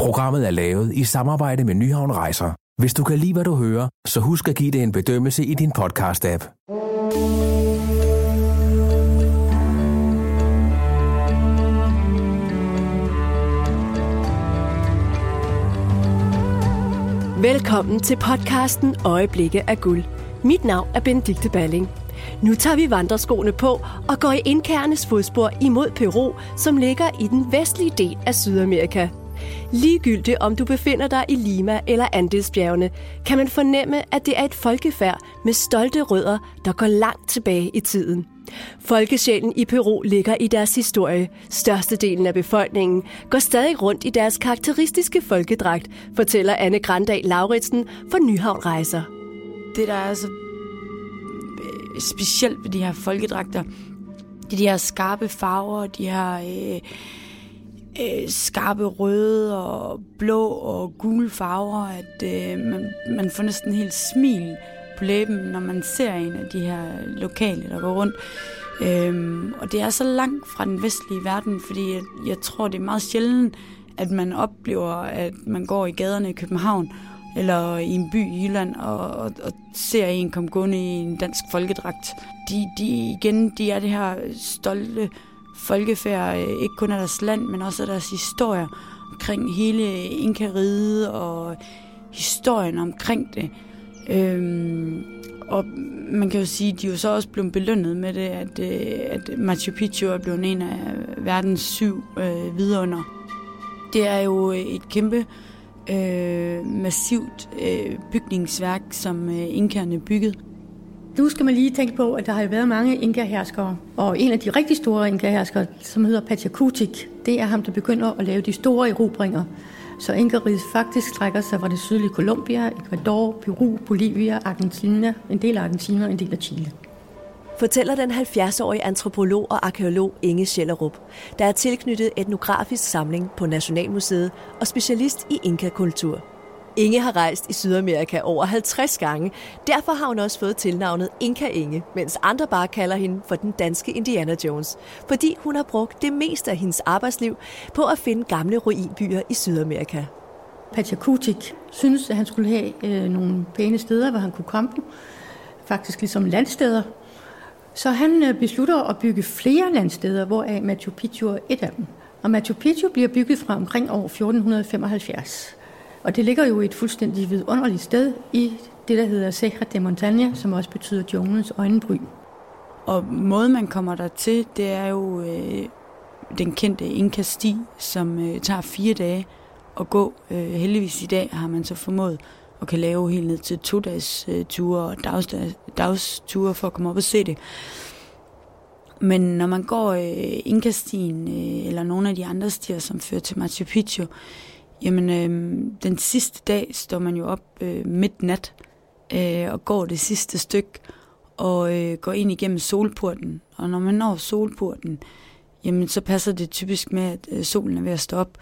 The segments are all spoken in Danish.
Programmet er lavet i samarbejde med Nyhavn Rejser. Hvis du kan lide, hvad du hører, så husk at give det en bedømmelse i din podcast-app. Velkommen til podcasten Øjeblikke af guld. Mit navn er Benedikte Balling. Nu tager vi vandreskoene på og går i indkærnes fodspor imod Peru, som ligger i den vestlige del af Sydamerika. Ligegyldigt om du befinder dig i Lima eller Andesbjergene, kan man fornemme, at det er et folkefærd med stolte rødder, der går langt tilbage i tiden. Folkesjælen i Peru ligger i deres historie. Størstedelen af befolkningen går stadig rundt i deres karakteristiske folkedragt, fortæller Anne Grandal Lauritsen for Nyhavn Rejser. Det, der er så øh, specielt ved de her folkedragter, det er de her skarpe farver, de her øh, øh, skarpe røde og blå og gule farver, at øh, man, man får næsten helt smil på læben, når man ser en af de her lokale, der går rundt. Øhm, og det er så langt fra den vestlige verden, fordi jeg, jeg tror, det er meget sjældent, at man oplever, at man går i gaderne i København, eller i en by i Jylland, og, og, og ser en komme gående i en dansk folkedragt. De, de, igen, de er det her stolte folkefærd, øh, ikke kun af deres land, men også af deres historie omkring hele Inka-riget og historien omkring det. Øhm, og man kan jo sige, at de er jo så også blevet belønnet med det, at, øh, at Machu Picchu er blevet en af verdens syv øh, vidunder. Det er jo et kæmpe øh, massivt øh, bygningsværk, som øh, inkerne byggede. Nu skal man lige tænke på, at der har jo været mange inka-herskere, og en af de rigtig store inka-herskere, som hedder Pachakutik, det er ham, der begynder at lave de store erobringer. Så Inkariget faktisk strækker sig fra det sydlige Colombia, Ecuador, Peru, Bolivia, Argentina, en del af Argentina og en del af Chile. Fortæller den 70-årige antropolog og arkeolog Inge Schellerup, der er tilknyttet etnografisk samling på Nationalmuseet og specialist i inka-kultur. Inge har rejst i Sydamerika over 50 gange. Derfor har hun også fået tilnavnet Inka Inge, mens andre bare kalder hende for den danske Indiana Jones. Fordi hun har brugt det meste af hendes arbejdsliv på at finde gamle ruinbyer i Sydamerika. Pachakutik synes, at han skulle have øh, nogle pæne steder, hvor han kunne komme. Faktisk ligesom landsteder. Så han øh, beslutter at bygge flere landsteder, hvoraf Machu Picchu er et af dem. Og Machu Picchu bliver bygget fra omkring år 1475. Og det ligger jo et fuldstændig vidunderligt sted i det, der hedder Sacra de Montaña, som også betyder djunglens øjenbryn. Og måden, man kommer der til, det er jo øh, den kendte Inka-sti, som øh, tager fire dage at gå. Øh, heldigvis i dag har man så formået at kan lave helt ned til to-dages øh, ture og dags, dagsture for at komme op og se det. Men når man går øh, Inka-stien øh, eller nogle af de andre stier, som fører til Machu Picchu, Jamen, øh, den sidste dag står man jo op øh, midt nat øh, og går det sidste stykke og øh, går ind igennem solporten. Og når man når solporten, jamen så passer det typisk med, at øh, solen er ved at stå op.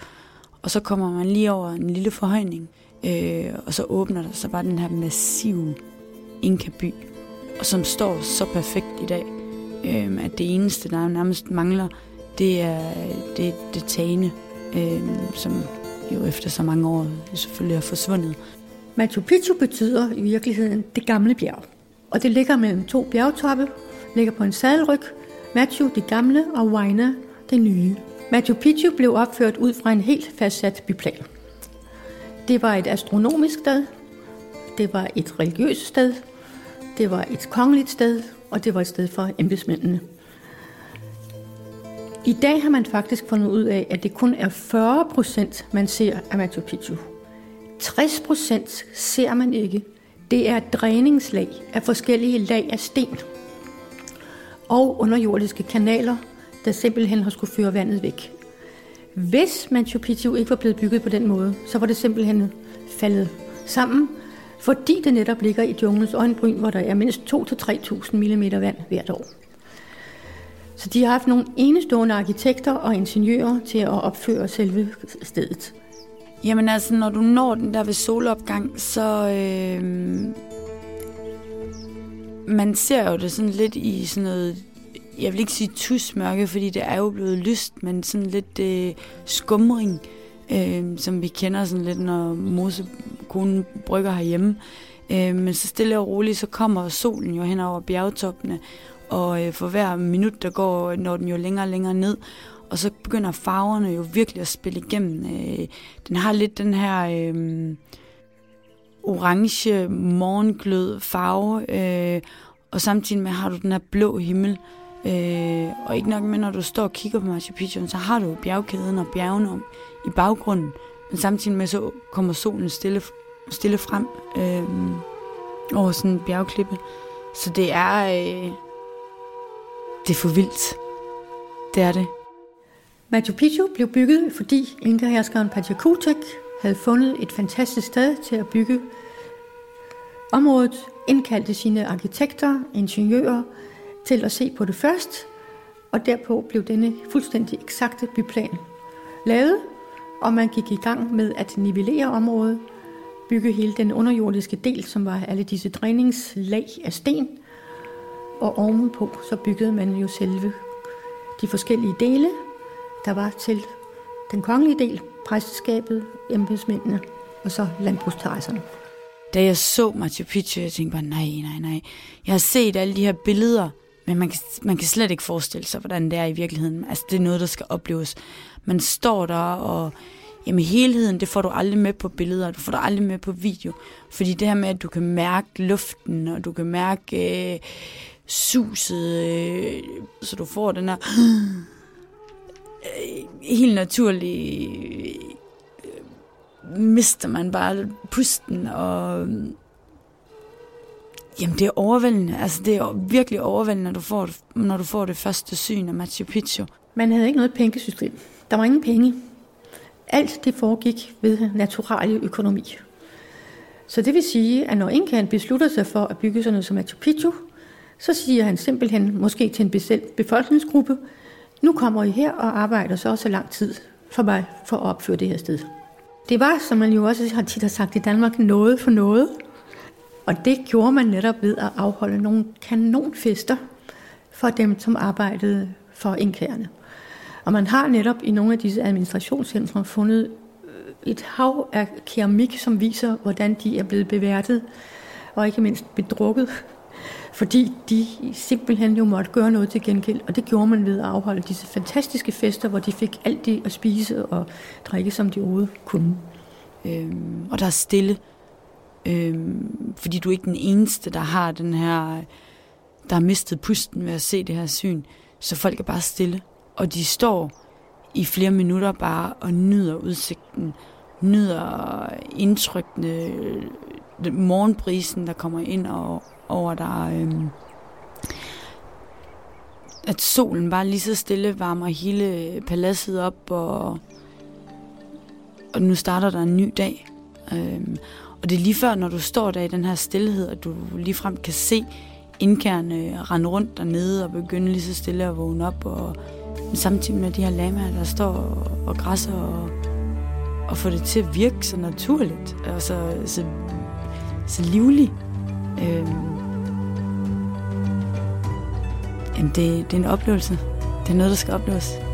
Og så kommer man lige over en lille forhøjning, øh, og så åbner der sig bare den her massive Inka-by, og som står så perfekt i dag, øh, at det eneste, der nærmest mangler, det er det, det tagene, øh, som jo efter så mange år selvfølgelig er forsvundet. Machu Picchu betyder i virkeligheden det gamle bjerg. Og det ligger mellem to bjergtoppe, ligger på en sadelryg. Machu det gamle og Huayna det nye. Machu Picchu blev opført ud fra en helt fastsat byplan. Det var et astronomisk sted, det var et religiøst sted, det var et kongeligt sted, og det var et sted for embedsmændene. I dag har man faktisk fundet ud af, at det kun er 40 procent, man ser af Machu Picchu. 60 procent ser man ikke. Det er dræningslag af forskellige lag af sten og underjordiske kanaler, der simpelthen har skulle føre vandet væk. Hvis Machu Picchu ikke var blevet bygget på den måde, så var det simpelthen faldet sammen, fordi det netop ligger i junglens øjenbryn, hvor der er mindst 2-3.000 mm vand hvert år. Så de har haft nogle enestående arkitekter og ingeniører til at opføre selve stedet. Jamen altså, når du når den der ved solopgang, så... Øh, man ser jo det sådan lidt i sådan noget... Jeg vil ikke sige tusmørke, fordi det er jo blevet lyst, men sådan lidt øh, skumring. øh, som vi kender sådan lidt, når mosekonen brygger herhjemme. Øh, men så stille og roligt, så kommer solen jo hen over bjergtoppene, og øh, for hver minut, der går, når den jo længere og længere ned, og så begynder farverne jo virkelig at spille igennem. Øh, den har lidt den her øh, orange morgenglød farve, øh, og samtidig med har du den her blå himmel. Øh, og ikke nok med, når du står og kigger på Machu Picchu, så har du bjergkæden og bjergene om i baggrunden. Men samtidig med, så kommer solen stille, stille frem øh, over sådan en bjergklippe. Så det er, øh, det er for vildt. Det er det. Machu Picchu blev bygget, fordi Inka-herskeren Pachacutec havde fundet et fantastisk sted til at bygge området, indkaldte sine arkitekter, ingeniører til at se på det først, og derpå blev denne fuldstændig eksakte byplan lavet, og man gik i gang med at nivellere området, bygge hele den underjordiske del, som var alle disse dræningslag af sten, og ovenpå så byggede man jo selve de forskellige dele, der var til den kongelige del, præsteskabet, embedsmændene og så landbrugsterrasserne. Da jeg så Machu Picchu, jeg tænkte bare, nej, nej, nej. Jeg har set alle de her billeder, men man kan, man kan slet ikke forestille sig, hvordan det er i virkeligheden. Altså, det er noget, der skal opleves. Man står der, og jamen, helheden, det får du aldrig med på billeder, du får det aldrig med på video. Fordi det her med, at du kan mærke luften, og du kan mærke øh, suset, øh, så du får den her øh, helt naturlig øh, mister man bare pusten, og øh, jamen det er overvældende. Altså det er virkelig overvældende, når du får, når du får det første syn af Machu Picchu. Man havde ikke noget pengesystem. Der var ingen penge. Alt det foregik ved naturlig økonomi. Så det vil sige, at når Inkaen beslutter sig for at bygge sådan noget som Machu Picchu, så siger han simpelthen måske til en bestemt befolkningsgruppe, nu kommer I her og arbejder så også lang tid for mig for at opføre det her sted. Det var, som man jo også har tit har sagt i Danmark, noget for noget. Og det gjorde man netop ved at afholde nogle kanonfester for dem, som arbejdede for indkærende. Og man har netop i nogle af disse administrationscentre fundet øh, et hav af keramik, som viser, hvordan de er blevet beværtet og ikke mindst bedrukket fordi de simpelthen jo måtte gøre noget til gengæld, og det gjorde man ved at afholde disse fantastiske fester, hvor de fik alt det at spise og drikke, som de overhovedet kunne. Øhm, og der er stille, øhm, fordi du er ikke den eneste, der har den her, der har mistet pusten ved at se det her syn, så folk er bare stille, og de står i flere minutter bare og nyder udsigten, nyder indtrykkene, morgenbrisen, der kommer ind og over der... Øhm, at solen bare lige så stille varmer hele øh, paladset op, og, og nu starter der en ny dag. Øhm, og det er lige før, når du står der i den her stillhed, at du ligefrem kan se indkærne rende rundt dernede og begynde lige så stille at vågne op. Og samtidig med de her lamaer, der står og, og græsser og, og får det til at virke så naturligt og så, så, så livligt. Øhm, Jamen, det, det er en oplevelse. Det er noget, der skal opleves.